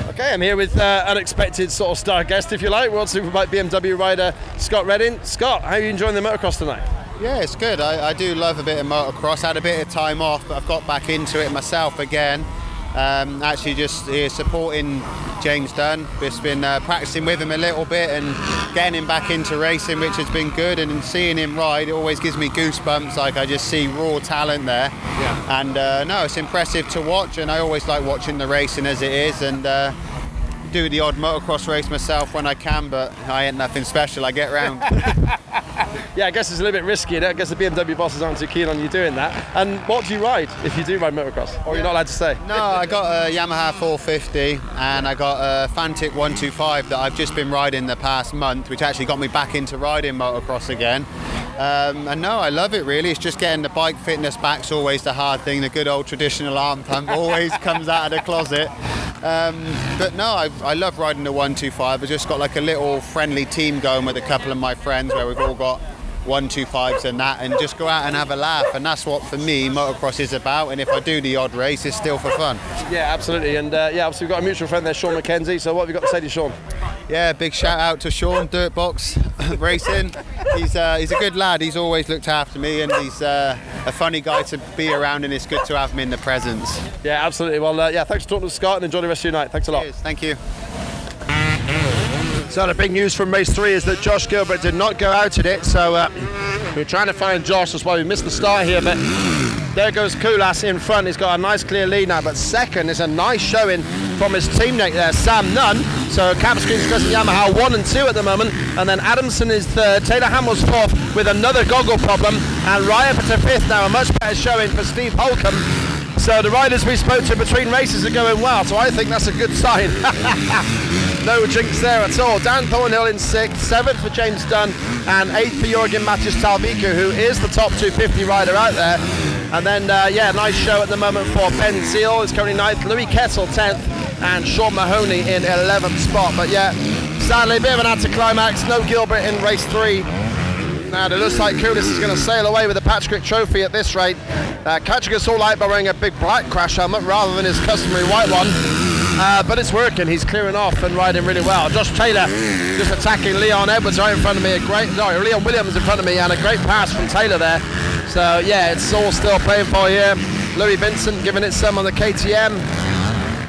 Okay, I'm here with uh, unexpected sort of star guest, if you like, World Superbike BMW rider Scott Redding. Scott, how are you enjoying the motocross tonight? Yeah, it's good. I, I do love a bit of motocross. Had a bit of time off, but I've got back into it myself again. Um, actually, just here supporting James Dunn. Just been uh, practicing with him a little bit and getting him back into racing, which has been good. And seeing him ride, it always gives me goosebumps. Like I just see raw talent there. Yeah. And uh, no, it's impressive to watch. And I always like watching the racing as it is. And uh, do the odd motocross race myself when I can, but I ain't nothing special. I get round. <laughs> Yeah, I guess it's a little bit risky. I guess the BMW bosses aren't too keen on you doing that. And what do you ride if you do ride motocross? Or you're not allowed to say? no, I got a Yamaha 450 and I got a Fantic 125 that I've just been riding the past month, which actually got me back into riding motocross again. Um, and no, I love it really. It's just getting the bike fitness back's always the hard thing. The good old traditional arm pump <laughs> always comes out of the closet. Um, but no, I, I love riding the 125. I've just got like a little friendly team going with a couple of my friends where we've all got 125s and that and just go out and have a laugh. And that's what for me motocross is about. And if I do the odd race, it's still for fun. Yeah, absolutely. And uh, yeah, obviously we've got a mutual friend there, Sean McKenzie. So what have you got to say to Sean? Yeah, big shout out to Sean Dirtbox <laughs> Racing. He's uh, he's a good lad. He's always looked after me, and he's uh, a funny guy to be around. And it's good to have him in the presence. Yeah, absolutely. Well, uh, yeah, thanks for talking to Scott and enjoy the rest of your night. Thanks a lot. Cheers. Thank you. So the big news from race three is that Josh Gilbert did not go out in it. So uh, we're trying to find Josh. That's why we missed the start here. But there goes Kullas in front. He's got a nice clear lead now. But second is a nice showing from his teammate there, Sam Nunn. So Screen Discussing Yamaha one and two at the moment. And then Adamson is third. Taylor Hammal's fourth with another goggle problem. And Ryan to fifth now. A much better showing for Steve Holcombe. So the riders we spoke to between races are going well, so I think that's a good sign. <laughs> no jinx there at all. Dan Thornhill in sixth, seventh for James Dunn, and eighth for Jorgen Matthias Talviku, who is the top 250 rider out there. And then, uh, yeah, nice show at the moment for Ben Seal, is currently ninth, Louis Kessel 10th, and Sean Mahoney in 11th spot. But yeah, sadly, a bit of an anticlimax. No Gilbert in race three. Now it looks like Kullas is going to sail away with the Patchquick Trophy at this rate. Uh, catching us all out by wearing a big black crash helmet rather than his customary white one. Uh, but it's working. He's clearing off and riding really well. Josh Taylor just attacking Leon Edwards right in front of me. A great, sorry, Leon Williams in front of me, and a great pass from Taylor there. So yeah, it's all still playing for here. Louis Vincent giving it some on the KTM.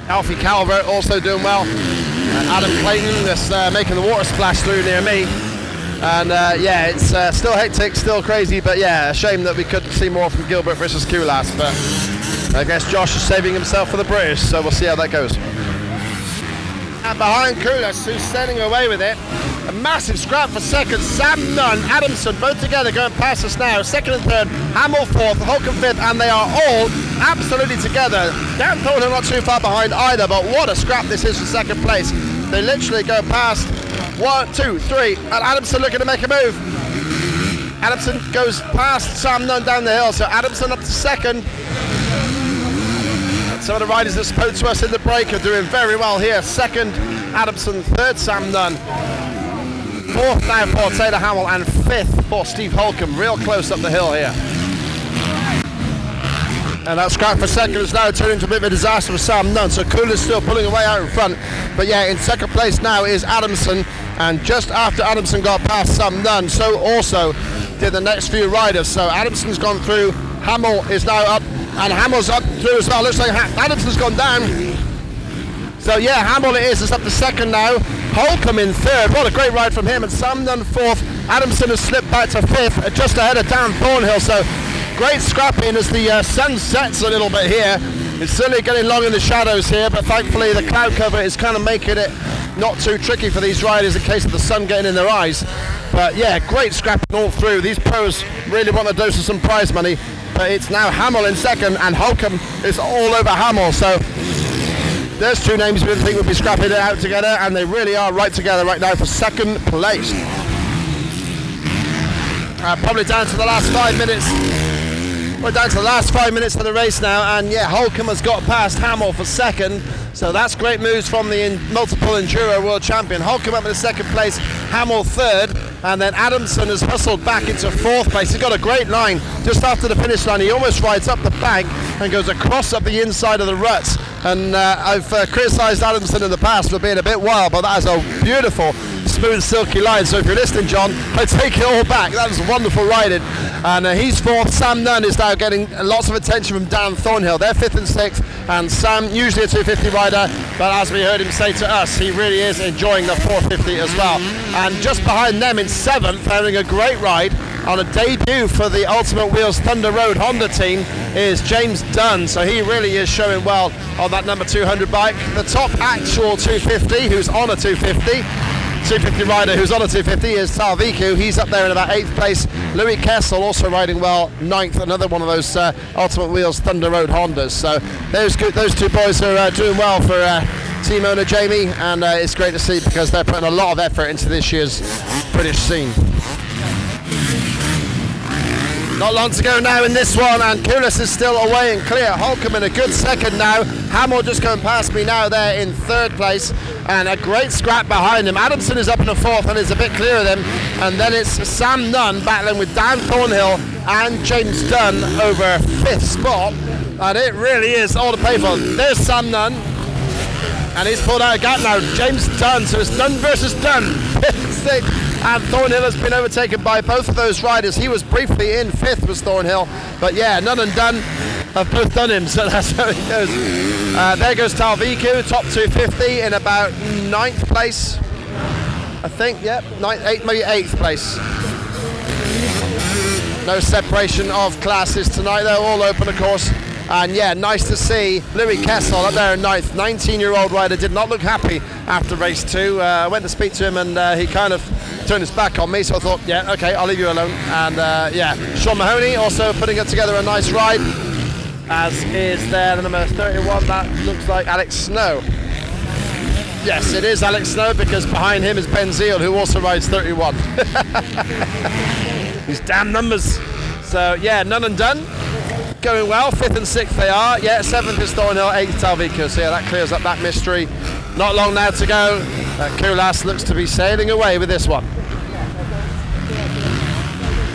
Alfie Calvert also doing well. And Adam Clayton just uh, making the water splash through near me. And uh, yeah, it's uh, still hectic, still crazy, but yeah, a shame that we couldn't see more from Gilbert versus Kullas. But I guess Josh is saving himself for the British, so we'll see how that goes. And behind Kullas, who's sailing away with it. A massive scrap for second. Sam Nunn, Adamson, both together going past us now. Second and third, Hammal fourth, Holcombe fifth, and they are all absolutely together. Dan Thornhill not too far behind either, but what a scrap this is for second place. They literally go past one, two, three, and Adamson looking to make a move. Adamson goes past Sam Nunn down the hill, so Adamson up to second. Some of the riders that spoke to us in the break are doing very well here. Second, Adamson. Third, Sam Nunn. Fourth now for Taylor Hammal, and fifth for Steve Holcombe. Real close up the hill here. And that scrap for second is now turning into a bit of a disaster for Sam Nunn. So Kullas still pulling away out in front. But yeah, in second place now is Adamson. And just after Adamson got past Sam Nunn, so also did the next few riders. So Adamson's gone through. Hammal is now up. And Hammal's up through as well. Looks like Adamson's gone down. So yeah, Hammal it is. It's up to second now. Holcombe in third. What a great ride from him. And Nunn fourth. Adamson has slipped back to fifth, uh, just ahead of Dan Thornhill. So great scrapping as the uh, sun sets a little bit here. It's certainly getting long in the shadows here, but thankfully the cloud cover is kind of making it not too tricky for these riders in case of the sun getting in their eyes. But yeah, great scrapping all through. These pros really want a dose of some prize money. But it's now Hammal in second, and Holcombe is all over Hammal. So there's two names we think would be scrapping it out together, and they really are right together right now for second place. Uh, probably down to the last five minutes. We're down to the last five minutes of the race now, and yeah, Holcombe has got past Hammal for second. So that's great moves from the in- multiple enduro world champion. Holcombe up in the second place, Hammal third, and then Adamson has hustled back into fourth place. He's got a great line just after the finish line. He almost rides up the bank and goes across up the inside of the ruts. And uh, I've uh, criticised Adamson in the past for being a bit wild, but that is a beautiful, smooth, silky line. So if you're listening, John, I take it all back. That was wonderful riding. And uh, he's fourth. Sam Nunn is now getting lots of attention from Dan Thornhill. They're fifth and sixth. And Sam, usually a 250 rider, but as we heard him say to us, he really is enjoying the 450 as well. And just behind them in seventh, having a great ride, on a debut for the Ultimate Wheels Thunder Road Honda team is James Dunn. So he really is showing well on that number 200 bike. The top actual 250, who's on a 250, 250 rider who's on a 250 is Talviku. He's up there in about eighth place. Louis Kessel also riding well, ninth. Another one of those uh, Ultimate Wheels Thunder Road Hondas. So those good, those two boys are uh, doing well for uh, team owner Jamie, and uh, it's great to see because they're putting a lot of effort into this year's British scene. Not long to go now in this one, and Kullas is still away and clear. Holcombe in a good second now. Hammal just going past me now there in third place, and a great scrap behind him. Adamson is up in the fourth and is a bit clear of them, and then it's Sam Nunn battling with Dan Thornhill and James Dunn over fifth spot, and it really is all to pay for. There's Sam Nunn, and he's pulled out a gap now. James Dunn, so it's Dunn versus Dunn. <laughs> and Thornhill has been overtaken by both of those riders. He was briefly in fifth, was Thornhill, but yeah, none and done have both done him, <laughs> so that's how it goes. Uh, there goes Talviku, top 250 in about ninth place. I think, yep, ninth, eighth, maybe eighth place. No separation of classes tonight, They're all open, of course. And yeah, nice to see Louis Kessel up there in ninth. 19 year old rider did not look happy after race two. Uh, I went to speak to him and uh, he kind of turned his back on me, so I thought, yeah, okay, I'll leave you alone. And uh, yeah, Sean Mahoney also putting it together a nice ride, as is there the number 31. That looks like Alex Snow. Yes, it is Alex Snow because behind him is Ben Zeal, who also rides 31. <laughs> These damn numbers. So yeah, none and done going well. Fifth and sixth they are. Yeah, seventh is Thornhill, eighth Talviku. So yeah, that clears up that mystery. Not long now to go. Uh, Kullas looks to be sailing away with this one.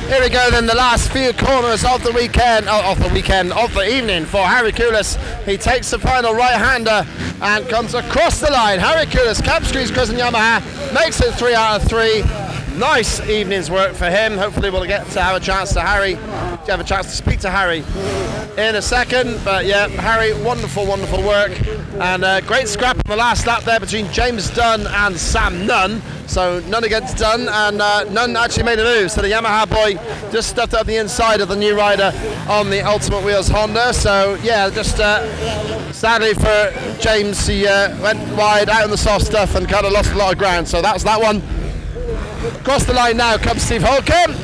Here we go then, the last few corners of the weekend, oh, of the weekend, of the evening for Harri Kullas. He takes the final right-hander and comes across the line. Harri cap screens cousin Yamaha, makes it three out of three. Nice evening's work for him. Hopefully we'll get to have a chance to Harri, have a chance to speak to Harri in a second. But yeah, Harri, wonderful, wonderful work. And a great scrap on the last lap there between James Dunn and Sam Nunn. So Nunn against Dunn, and uh, Nunn actually made a move. So the Yamaha boy just stuffed up the inside of the new rider on the Ultimate Wheels Honda. So yeah, just uh, sadly for James, he uh, went wide out in the soft stuff and kind of lost a lot of ground. So that's that one. Across the line now comes Steve Holcombe,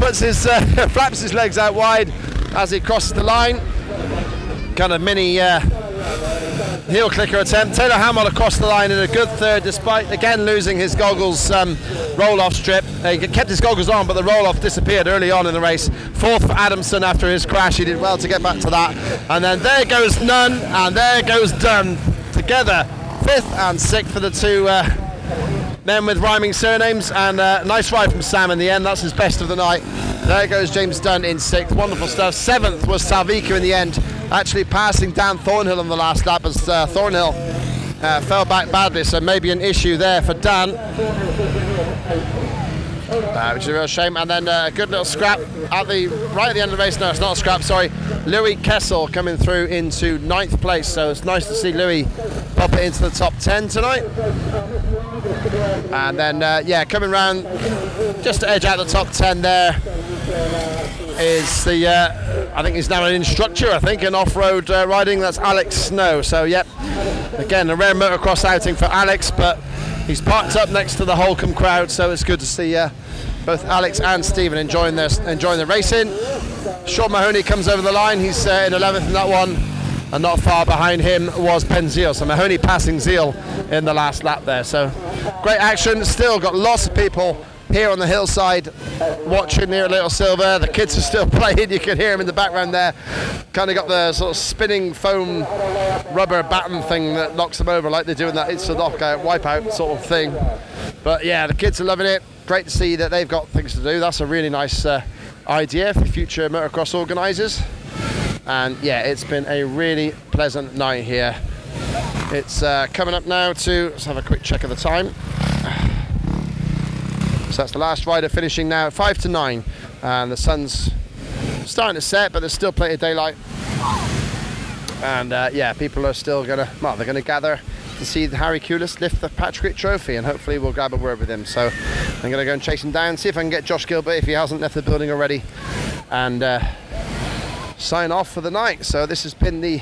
puts his uh, <laughs> flaps his legs out wide as he crosses the line. Kind of mini uh, heel clicker attempt. Taylor Hammal across the line in a good third, despite again losing his goggles um, roll-off strip. Uh, he kept his goggles on, but the roll-off disappeared early on in the race. Fourth for Adamson after his crash. He did well to get back to that. And then there goes Nunn, and there goes Dunn together. Fifth and sixth for the two. Uh, men with rhyming surnames and uh, nice ride from Sam in the end. That's his best of the night. There goes James Dunn in sixth. Wonderful stuff. Seventh was Talviku in the end. Actually passing Dan Thornhill on the last lap as uh, Thornhill uh, fell back badly. So maybe an issue there for Dan. Uh, which is a real shame. And then uh, a good little scrap at the right at the end of the race. No it's not a scrap sorry. Louis Kessel coming through into ninth place. So it's nice to see Louis pop it into the top 10 tonight and then uh, yeah coming round just to edge out the top 10 there is the uh, I think he's now an instructor I think in off-road uh, riding. That's Alex Snow. So yep again a rare motocross outing for Alex but he's parked up next to the Holcombe crowd so it's good to see uh, both Alex and Stephen enjoying their enjoying the racing. Sean Mahoney comes over the line. He's uh, in 11th in that one and not far behind him was Ben Zeal. So Mahoney passing Zeal in the last lap there. So great action. Still got lots of people here on the hillside watching near Little Silver. The kids are still <laughs> playing. You can hear them in the background there. Kind of got the sort of spinning foam rubber baton thing that knocks them over like they do in that It's a knockout wipeout sort of thing. But yeah, the kids are loving it. Great to see that they've got things to do. That's a really nice uh, idea for future motocross organisers and yeah it's been a really pleasant night here. It's uh, coming up now to let's have a quick check of the time. So that's the last rider finishing now at 5 to 9 and the sun's starting to set but there's still plenty of daylight. And uh, yeah people are still gonna well they're gonna gather to see Harri Kullas lift the Patchquick Trophy, and hopefully we'll grab a word with him. So I'm going to go and chase him down, see if I can get Josh Gilbert if he hasn't left the building already, and uh, sign off for the night. So this has been the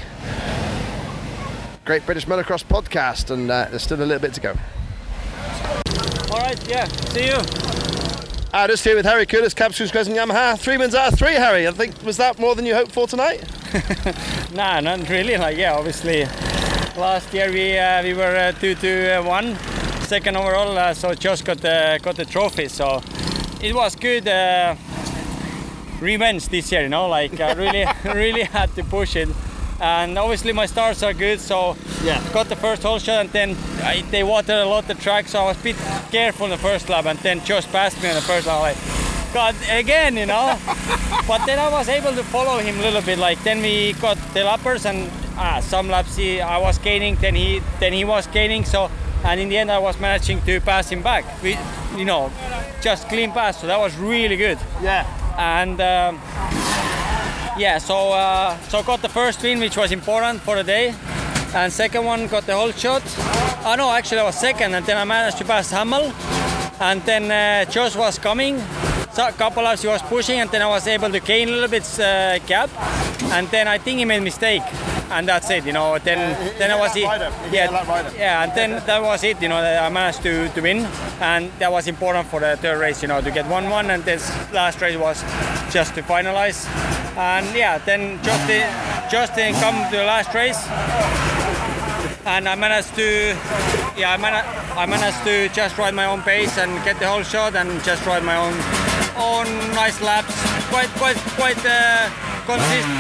Great British Motocross podcast, and uh, there's still a little bit to go. All right, yeah, see you. Uh, just here with Harri Kullas, Screws and Yamaha. Three wins out of three, Harri. I think was that more than you hoped for tonight? <laughs> Nah, not really. Like, yeah, obviously, last year we uh, we were uh, two to uh, one, second overall. Uh, so just got the got the trophy. So it was good uh, revenge this year. You know, like I really <laughs> <laughs> really had to push it. And obviously my stars are good, so Yeah. got the first hole shot, and then I, they watered a lot the track, so I was a bit careful in the first lap, and then just passed me on the first lap. Like, God, again, you know. <laughs> but then I was able to follow him a little bit. Like then we got the lappers, and ah, some laps he, I was gaining, then he then he was gaining. So and in the end I was managing to pass him back. We, you know, just clean pass. So that was really good. Yeah. And um, yeah, so uh, so got the first win, which was important for the day. And second one got the whole shot. Oh no, actually I was second, and then I managed to pass Hammal. And then uh, Josh was coming. So a couple laps he was pushing, and then I was able to gain a little bit uh, gap. And then I think he made mistake, and that's it. You know. Then then I was He hit a lap rider. He hit a lap rider. yeah, and then that was it. You know, I managed to, to win, and that was important for the third race. You know, to get one one, and this last race was just to finalize. And yeah, then Justin Justin come to the last race, and I managed to yeah I, mana- I managed to just ride my own pace and get the whole shot and just ride my own own nice laps. Quite quite quite uh, consistent.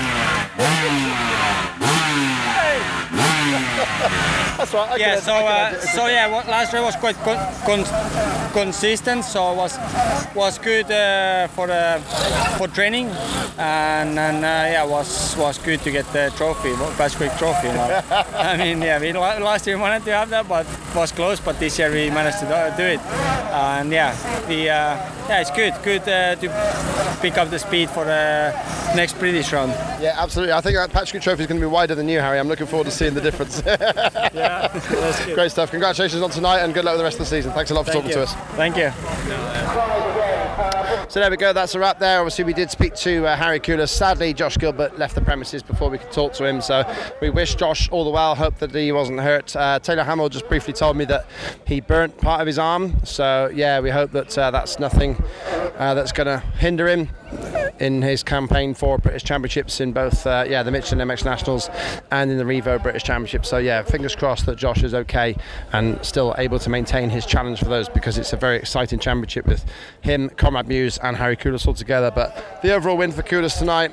<laughs> That's right. I Yeah, can- so uh, so yeah, what, last race was quite con- con- consistent, so it was was good uh, for the for training, and and uh, yeah, was was good to get the trophy, Patchquick trophy. You <laughs> know? I mean, yeah, we la- last year we wanted to have that, but was close. But this year we managed to do- do it, and yeah, the uh, yeah, it's good, good uh, to pick up the speed for the next British round. Yeah, absolutely. I think that Patchquick Trophy is going to be wider than you, Harri. I'm looking forward to seeing the difference. <laughs> Yeah. Great stuff. Congratulations on tonight and good luck with the rest of the season. Thanks a lot for Thank talking you. to us. Thank you. So there we go. That's a wrap there. Obviously, we did speak to uh, Harri Kula. Sadly, Josh Gilbert left the premises before we could talk to him. So we wish Josh all the well. Hope that he wasn't hurt. Uh, Taylor Hammal just briefly told me that he burnt part of his arm. So yeah, we hope that uh, that's nothing uh, that's going to hinder him in his campaign for British Championships in both uh, yeah the Michelin MX Nationals and in the Revo British Championship. So yeah, fingers crossed that Josh is okay and still able to maintain his challenge for those because it's a very exciting championship with him, Conrad Mewse, and Harri Kullas all together. But the overall win for Kullas tonight.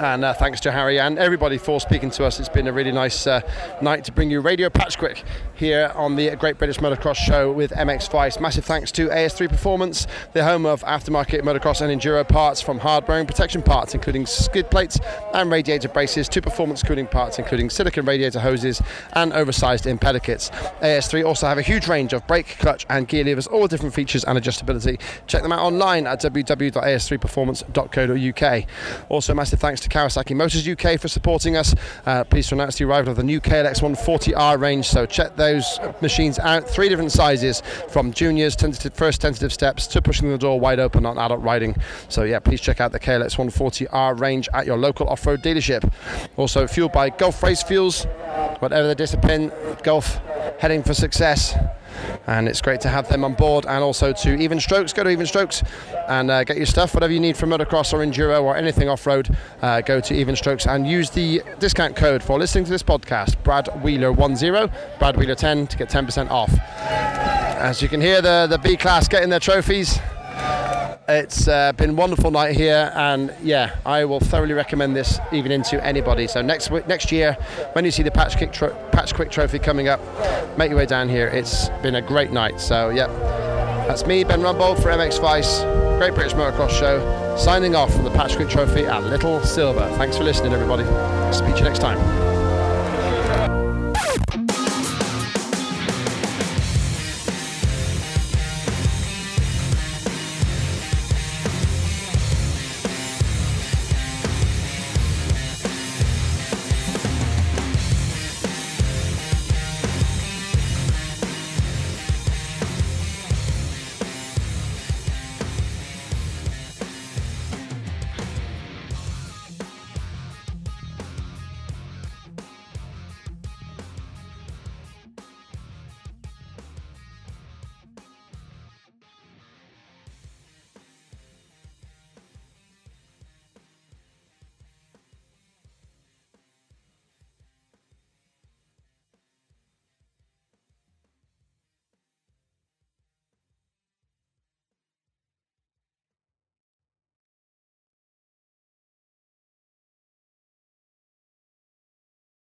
And uh, thanks to Harri and everybody for speaking to us. It's been a really nice uh, night to bring you Radio Patchquick here on the Great British Motocross Show with MX Vice. Massive thanks to AS3 Performance, the home of aftermarket motocross and enduro parts from hard bearing protection parts, including skid plates and radiator braces, to performance cooling parts, including silicon radiator hoses and oversized impeller kits. AS3 also have a huge range of brake, clutch, and gear levers, all with different features and adjustability. Check them out online at www.as3performance.co.uk. Also, massive thanks to Kawasaki Motors UK for supporting us. Uh, pleased to announce the arrival of the new KLX 140R range. So check those machines out. Three different sizes, from juniors, tentative, first tentative steps, to pushing the door wide open on adult riding. So yeah, please check out the KLX 140R range at your local off-road dealership. Also fueled by Gulf Race Fuels. Whatever the discipline, Gulf heading for success and it's great to have them on board and also to even strokes go to even strokes and uh, get your stuff whatever you need from motocross or enduro or anything off-road uh, go to even strokes and use the discount code for listening to this podcast brad wheeler 10 brad wheeler 10 to get 10% off as you can hear the the b class getting their trophies it's uh, been a wonderful night here, and yeah, I will thoroughly recommend this even into anybody. So next next year, when you see the Patchquick, tro- Patchquick Trophy coming up, make your way down here. It's been a great night. So yeah, that's me, Ben Rumbold for MX Vice, Great British Motocross Show, signing off from the Patchquick Trophy at Little Silver. Thanks for listening, everybody. Speak to you next time.